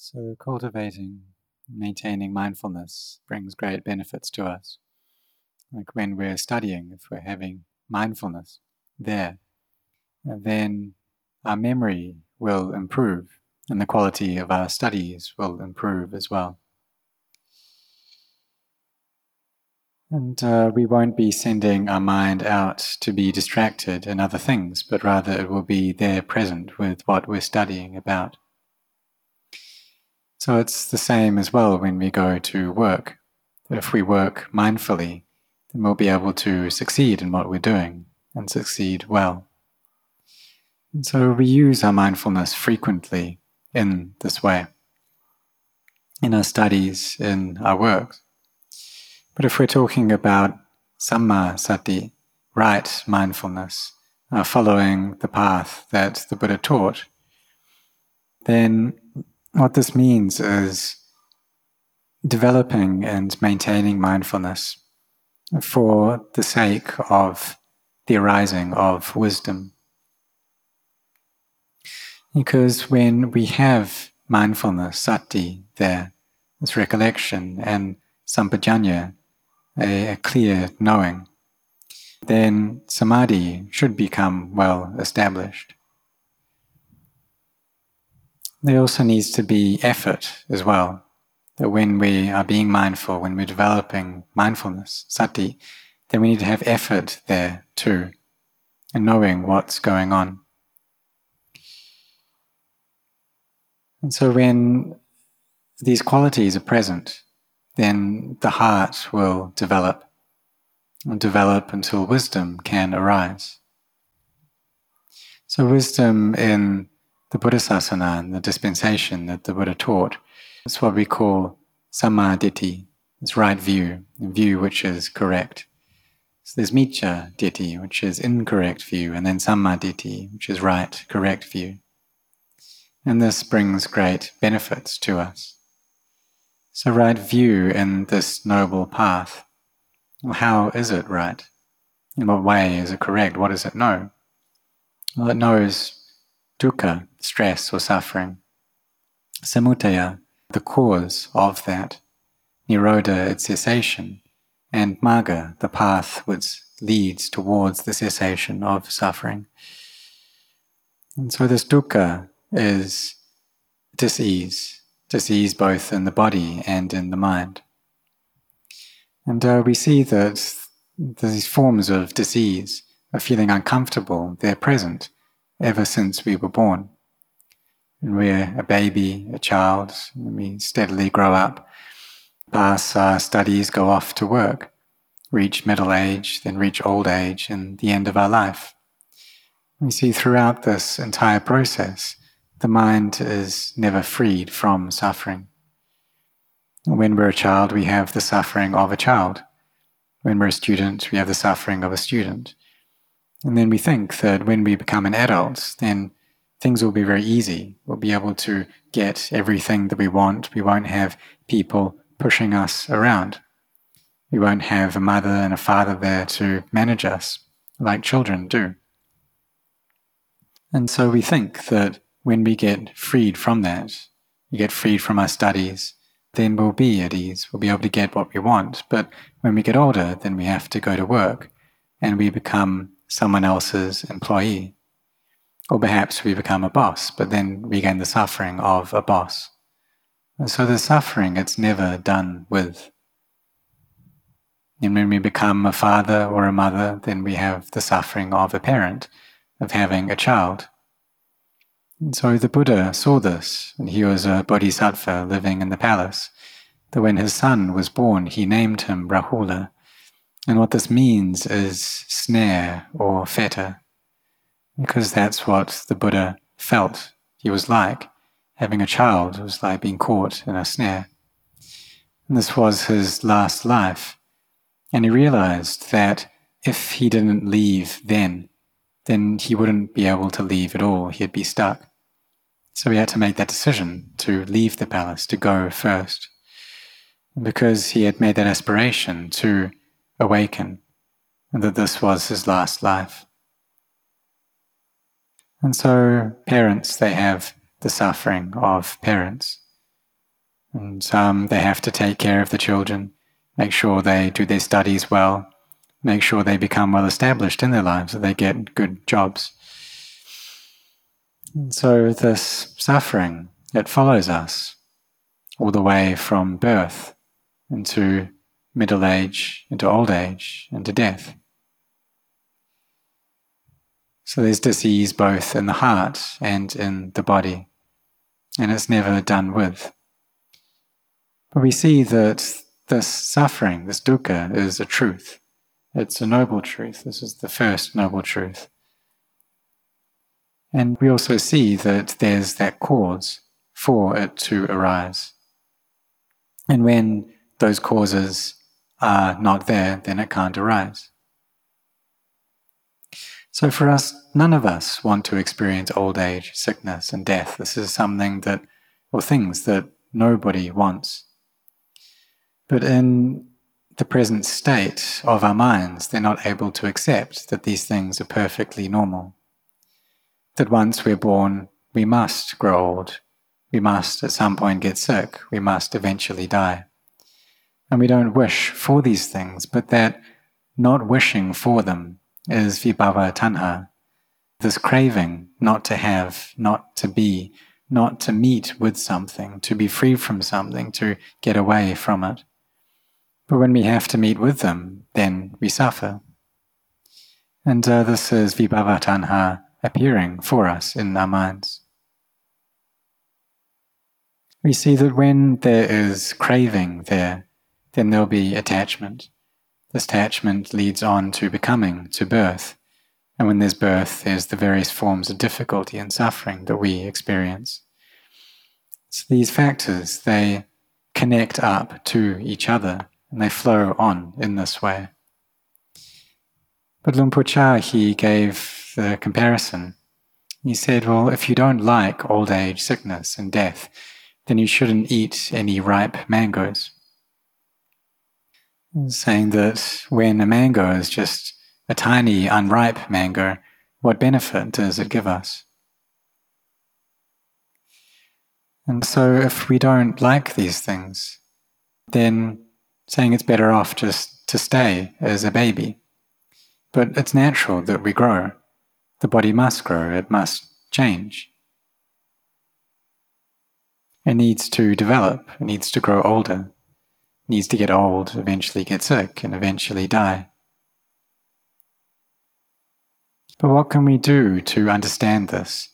So, cultivating, maintaining mindfulness brings great benefits to us. Like when we're studying, if we're having mindfulness there, then our memory will improve and the quality of our studies will improve as well. And uh, we won't be sending our mind out to be distracted in other things, but rather it will be there present with what we're studying about. So it's the same as well when we go to work. If we work mindfully, then we'll be able to succeed in what we're doing and succeed well. And so we use our mindfulness frequently in this way, in our studies, in our work. But if we're talking about samma sati, right mindfulness, uh, following the path that the Buddha taught, then what this means is developing and maintaining mindfulness for the sake of the arising of wisdom. Because when we have mindfulness, sati, there, this recollection, and sampajanya, a, a clear knowing, then samadhi should become well established. There also needs to be effort as well. That when we are being mindful, when we're developing mindfulness, sati, then we need to have effort there too, and knowing what's going on. And so when these qualities are present, then the heart will develop, and develop until wisdom can arise. So wisdom in the Buddhasasana and the dispensation that the Buddha taught. It's what we call sammaditthi, it's right view, view which is correct. So there's miccha ditthi, which is incorrect view, and then sammaditthi, which is right, correct view. And this brings great benefits to us. So, right view in this noble path. Well, how is it right? In what way is it correct? What does it know? Well, it knows dukkha, stress or suffering. Samudaya, the cause of that. Nirodha, its cessation. And magga, the path which leads towards the cessation of suffering. And so this dukkha is disease, disease both in the body and in the mind. And uh, we see that these forms of disease, of feeling uncomfortable, they're present ever since we were born. And we're a baby, a child, and we steadily grow up, pass our studies, go off to work, reach middle age, then reach old age, and the end of our life. We see throughout this entire process, the mind is never freed from suffering. When we're a child, we have the suffering of a child. When we're a student, we have the suffering of a student. And then we think that when we become an adult, then things will be very easy. We'll be able to get everything that we want. We won't have people pushing us around. We won't have a mother and a father there to manage us like children do. And so we think that when we get freed from that, we get freed from our studies, then we'll be at ease. We'll be able to get what we want. But when we get older, then we have to go to work and we become someone else's employee. Or perhaps we become a boss, but then we gain the suffering of a boss. And so the suffering, it's never done with. And when we become a father or a mother, then we have the suffering of a parent, of having a child. And so the Buddha saw this, and he was a bodhisattva living in the palace, that when his son was born, he named him Rahula, and what this means is snare or fetter, because that's what the Buddha felt he was like. Having a child was like being caught in a snare. And this was his last life. And he realized that if he didn't leave then, then he wouldn't be able to leave at all. He'd be stuck. So he had to make that decision to leave the palace, to go first. Because he had made that aspiration to awaken and that this was his last life. And so, parents, they have the suffering of parents. And um, they have to take care of the children, make sure they do their studies well, make sure they become well established in their lives, that they get good jobs. And so this suffering, it follows us all the way from birth into middle age, into old age, into death. So there's disease both in the heart and in the body, and it's never done with. But we see that this suffering, this dukkha, is a truth. It's a noble truth. This is the first noble truth. And we also see that there's that cause for it to arise. And when those causes are not there, then it can't arise. So for us, none of us want to experience old age, sickness, and death. This is something that, or things that nobody wants. But in the present state of our minds, they're not able to accept that these things are perfectly normal. That once we're born, we must grow old. We must at some point get sick. We must eventually die. And we don't wish for these things, but that not wishing for them is vibhava tanha, this craving not to have, not to be, not to meet with something, to be free from something, to get away from it. But when we have to meet with them, then we suffer. And uh, this is vibhava tanha appearing for us in our minds. We see that when there is craving there, then there'll be attachment. This attachment leads on to becoming, to birth. And when there's birth, there's the various forms of difficulty and suffering that we experience. So these factors, they connect up to each other and they flow on in this way. But Luang Por Chah, he gave the comparison. He said, well, if you don't like old age, sickness, and death, then you shouldn't eat any ripe mangoes saying that when a mango is just a tiny, unripe mango, what benefit does it give us? And so, if we don't like these things, then saying it's better off just to stay as a baby. But it's natural that we grow. The body must grow, it must change. It needs to develop, it needs to grow older needs to get old, eventually get sick, and eventually die. But what can we do to understand this,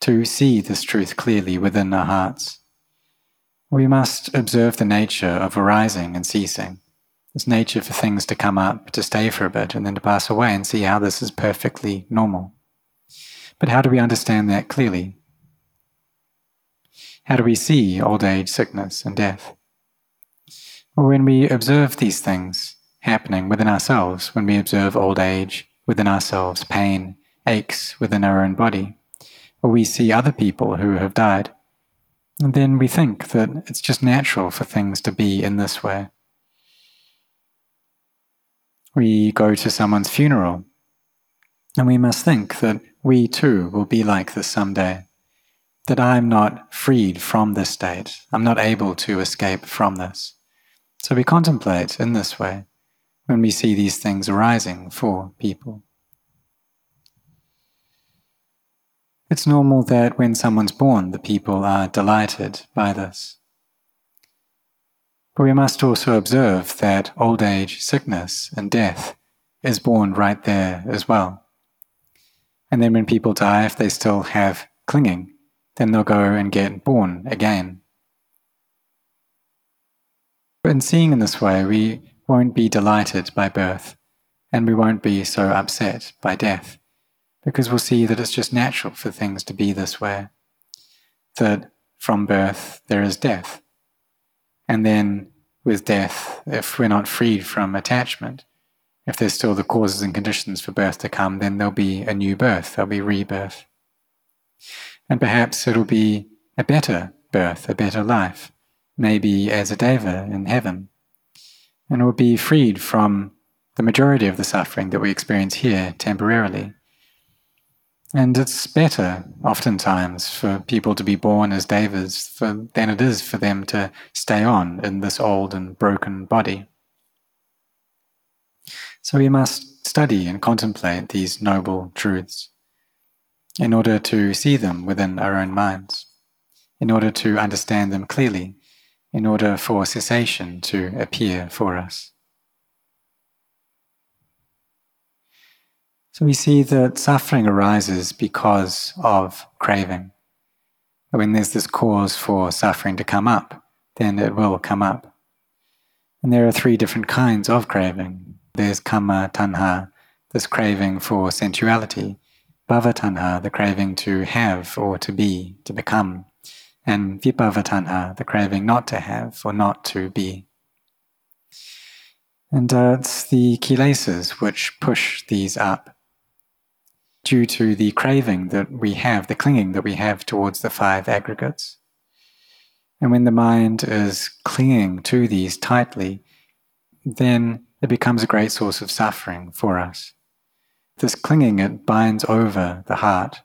to see this truth clearly within our hearts? We must observe the nature of arising and ceasing, this nature for things to come up, to stay for a bit, and then to pass away, and see how this is perfectly normal. But how do we understand that clearly? How do we see old age, sickness, and death? When we observe these things happening within ourselves, when we observe old age within ourselves, pain, aches within our own body, or we see other people who have died, then we think that it's just natural for things to be in this way. We go to someone's funeral, and we must think that we too will be like this someday. That I'm not freed from this state. I'm not able to escape from this. So we contemplate in this way when we see these things arising for people. It's normal that when someone's born, the people are delighted by this. But we must also observe that old age, sickness, and death is born right there as well. And then when people die, if they still have clinging, then they'll go and get born again. In seeing in this way, we won't be delighted by birth, and we won't be so upset by death, because we'll see that it's just natural for things to be this way. That from birth there is death. And then with death, if we're not freed from attachment, if there's still the causes and conditions for birth to come, then there'll be a new birth, there'll be rebirth. And perhaps it'll be a better birth, a better life maybe as a deva in heaven, and will be freed from the majority of the suffering that we experience here temporarily. And it's better, oftentimes, for people to be born as devas for, than it is for them to stay on in this old and broken body. So we must study and contemplate these noble truths in order to see them within our own minds, in order to understand them clearly, in order for cessation to appear for us. So we see that suffering arises because of craving. When there's this cause for suffering to come up, then it will come up. And there are three different kinds of craving. There's kama tanha, this craving for sensuality, bhava tanha, the craving to have or to be, to become, and vibhava tanha, the craving not to have or not to be. And uh, it's the kilesas which push these up due to the craving that we have, the clinging that we have towards the five aggregates. And when the mind is clinging to these tightly, then it becomes a great source of suffering for us. This clinging, it binds over the heart.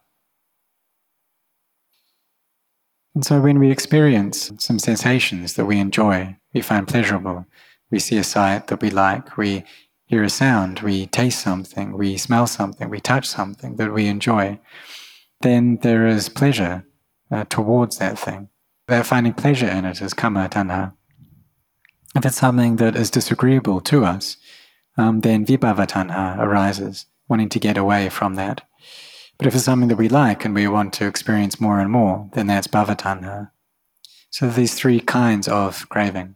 And so when we experience some sensations that we enjoy, we find pleasurable, we see a sight that we like, we hear a sound, we taste something, we smell something, we touch something that we enjoy, then there is pleasure uh, towards that thing. That finding pleasure in it is kama tanha. If it's something that is disagreeable to us, um, then vibhava tanha arises, wanting to get away from that. But if it's something that we like and we want to experience more and more, then that's bhava tanha. So these three kinds of craving.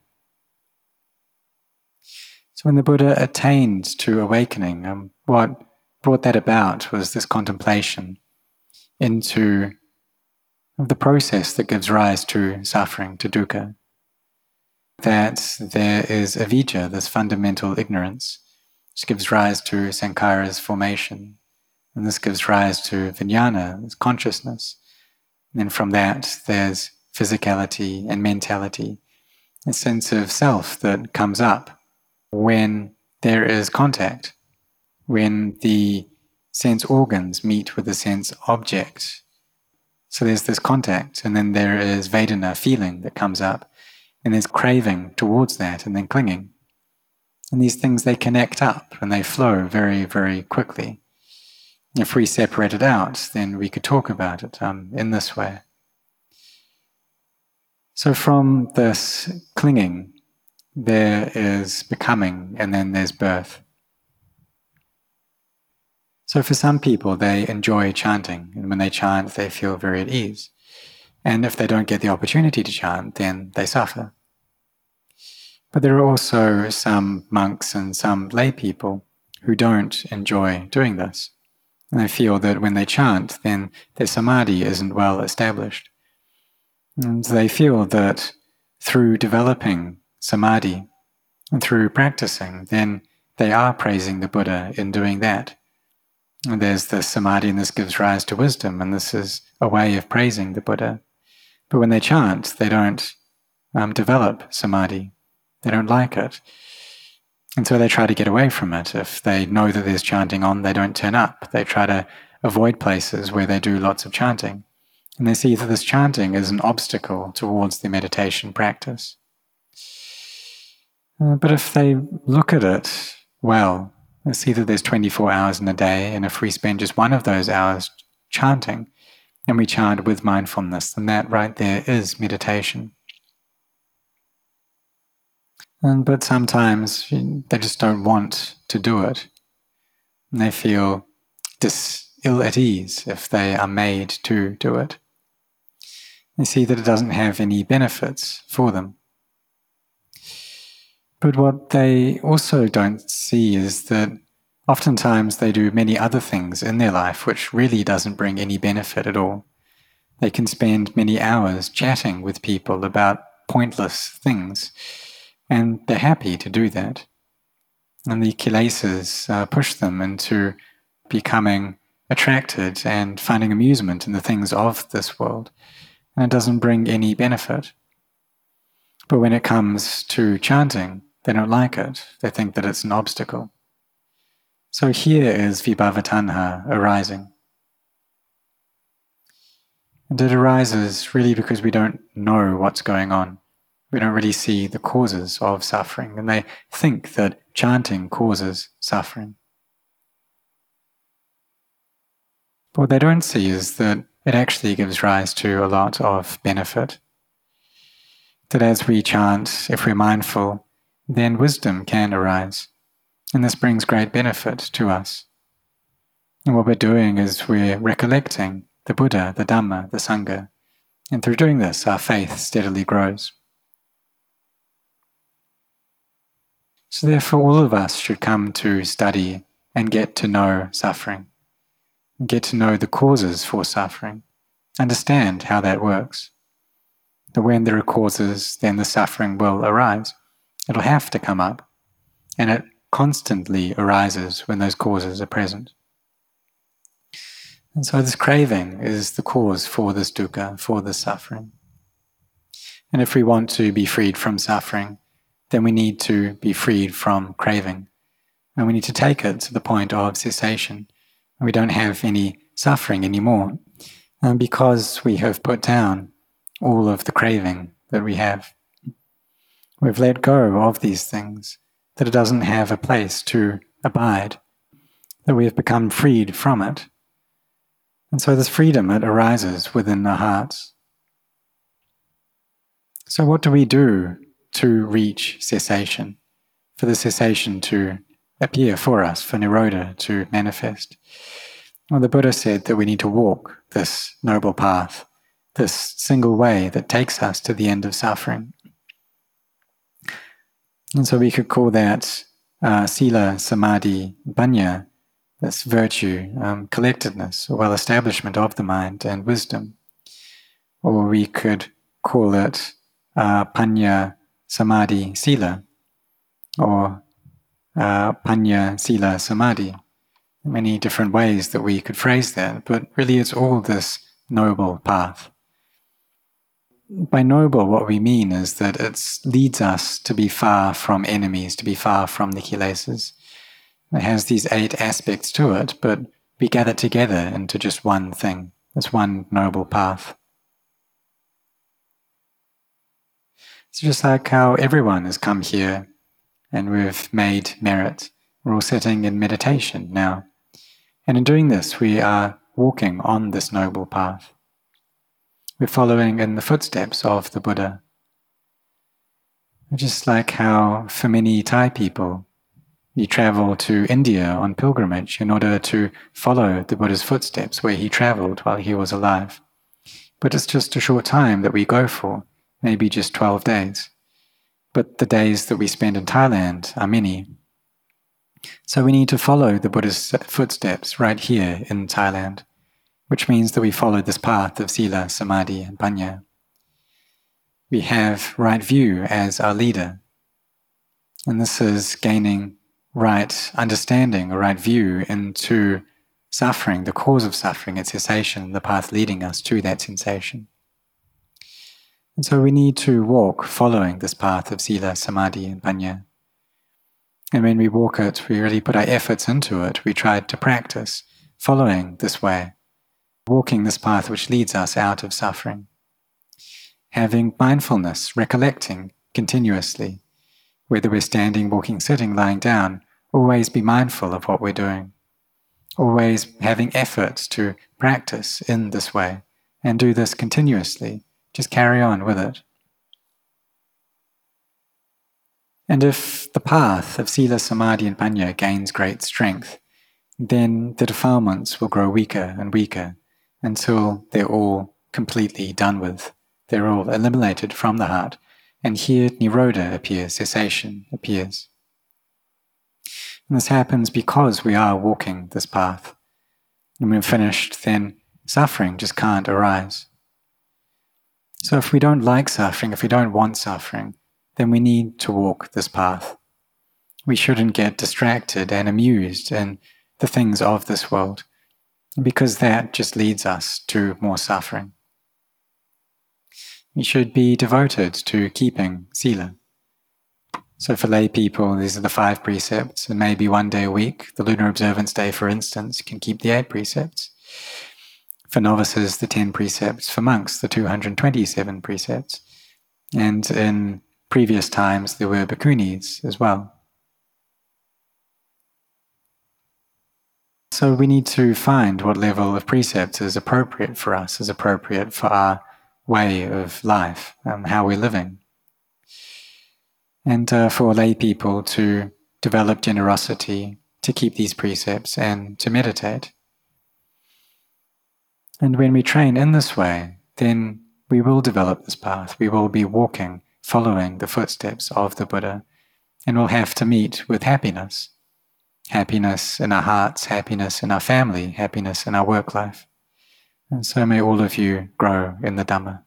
So when the Buddha attained to awakening, um, what brought that about was this contemplation into the process that gives rise to suffering, to dukkha. That there is avijja, this fundamental ignorance, which gives rise to sankhara's formation. And this gives rise to vijnana, consciousness. And then from that, there's physicality and mentality, a sense of self that comes up when there is contact, when the sense organs meet with the sense object. So there's this contact, and then there is Vedana, feeling that comes up, and there's craving towards that, and then clinging. And these things, they connect up and they flow very, very quickly. If we separate it out, then we could talk about it um, in this way. So, from this clinging, there is becoming and then there's birth. So for some people, they enjoy chanting, and when they chant, they feel very at ease. And if they don't get the opportunity to chant, then they suffer. But there are also some monks and some lay people who don't enjoy doing this. And they feel that when they chant, then their samadhi isn't well established. And they feel that through developing samadhi and through practicing, then they are praising the Buddha in doing that. And there's the samadhi, and this gives rise to wisdom, and this is a way of praising the Buddha. But when they chant, they don't um, develop samadhi. They don't like it. And so they try to get away from it. If they know that there's chanting on, they don't turn up. They try to avoid places where they do lots of chanting. And they see that this chanting is an obstacle towards their meditation practice. Uh, but if they look at it well, they see that there's 24 hours in a day, and if we spend just one of those hours chanting, and we chant with mindfulness, then that right there is meditation. And, but sometimes they just don't want to do it. And they feel dis, ill at ease if they are made to do it. They see that it doesn't have any benefits for them. But what they also don't see is that oftentimes they do many other things in their life which really doesn't bring any benefit at all. They can spend many hours chatting with people about pointless things, and they're happy to do that. And the kilesas uh, push them into becoming attracted and finding amusement in the things of this world, and it doesn't bring any benefit. But when it comes to chanting, they don't like it. They think that it's an obstacle. So here is vibhavatanha arising. And it arises really because we don't know what's going on. We don't really see the causes of suffering, and they think that chanting causes suffering. But what they don't see is that it actually gives rise to a lot of benefit. That as we chant, if we're mindful, then wisdom can arise. And this brings great benefit to us. And what we're doing is we're recollecting the Buddha, the Dhamma, the Sangha. And through doing this, our faith steadily grows. So, therefore, all of us should come to study and get to know suffering, get to know the causes for suffering, understand how that works. That when there are causes, then the suffering will arise. It'll have to come up, and it constantly arises when those causes are present. And so, this craving is the cause for this dukkha, for this suffering. And if we want to be freed from suffering, then we need to be freed from craving. And we need to take it to the point of cessation. We don't have any suffering anymore um, because we have put down all of the craving that we have. We've let go of these things, that it doesn't have a place to abide, that we have become freed from it. And so this freedom, it arises within our hearts. So what do we do to reach cessation, for the cessation to appear for us, for Nirodha to manifest. Well, the Buddha said that we need to walk this noble path, this single way that takes us to the end of suffering. And so we could call that uh, sila, samadhi, panya, this virtue, um, collectedness, or well establishment of the mind and wisdom. Or we could call it uh, panya, samadhi sila or uh, panya sila samadhi. Many different ways that we could phrase that, but really it's all this noble path. By noble, what we mean is that it leads us to be far from enemies, to be far from the kilesas. It has these eight aspects to it, but we gather together into just one thing, this one noble path. It's just like how everyone has come here and we've made merit. We're all sitting in meditation now. And in doing this, we are walking on this noble path. We're following in the footsteps of the Buddha. Just like how, for many Thai people, you travel to India on pilgrimage in order to follow the Buddha's footsteps where he traveled while he was alive. But it's just a short time that we go for maybe just 12 days. But the days that we spend in Thailand are many. So we need to follow the Buddha's footsteps right here in Thailand, which means that we follow this path of Sila, Samadhi, and Panya. We have right view as our leader. And this is gaining right understanding or right view into suffering, the cause of suffering, its cessation, the path leading us to that cessation. And so we need to walk following this path of Sila, Samadhi, and Panya. And when we walk it, we really put our efforts into it. We try to practice following this way, walking this path which leads us out of suffering. Having mindfulness, recollecting continuously, whether we're standing, walking, sitting, lying down, always be mindful of what we're doing. Always having efforts to practice in this way and do this continuously just carry on with it. And if the path of Sila, Samadhi, and Panya gains great strength, then the defilements will grow weaker and weaker until they're all completely done with. They're all eliminated from the heart. And here Nirodha appears, cessation appears. And this happens because we are walking this path. And when we're finished, then suffering just can't arise. So if we don't like suffering, if we don't want suffering, then we need to walk this path. We shouldn't get distracted and amused in the things of this world, because that just leads us to more suffering. We should be devoted to keeping sila. So for lay people, these are the five precepts, and maybe one day a week, the lunar observance day, for instance, can keep the eight precepts. For novices, the 10 precepts. For monks, the 227 precepts. And in previous times, there were bhikkhunis as well. So we need to find what level of precepts is appropriate for us, is appropriate for our way of life, um, how we're living. And uh, for lay people to develop generosity, to keep these precepts, and to meditate. And when we train in this way, then we will develop this path. We will be walking, following the footsteps of the Buddha, and we'll have to meet with happiness. Happiness in our hearts, happiness in our family, happiness in our work life. And so may all of you grow in the Dhamma.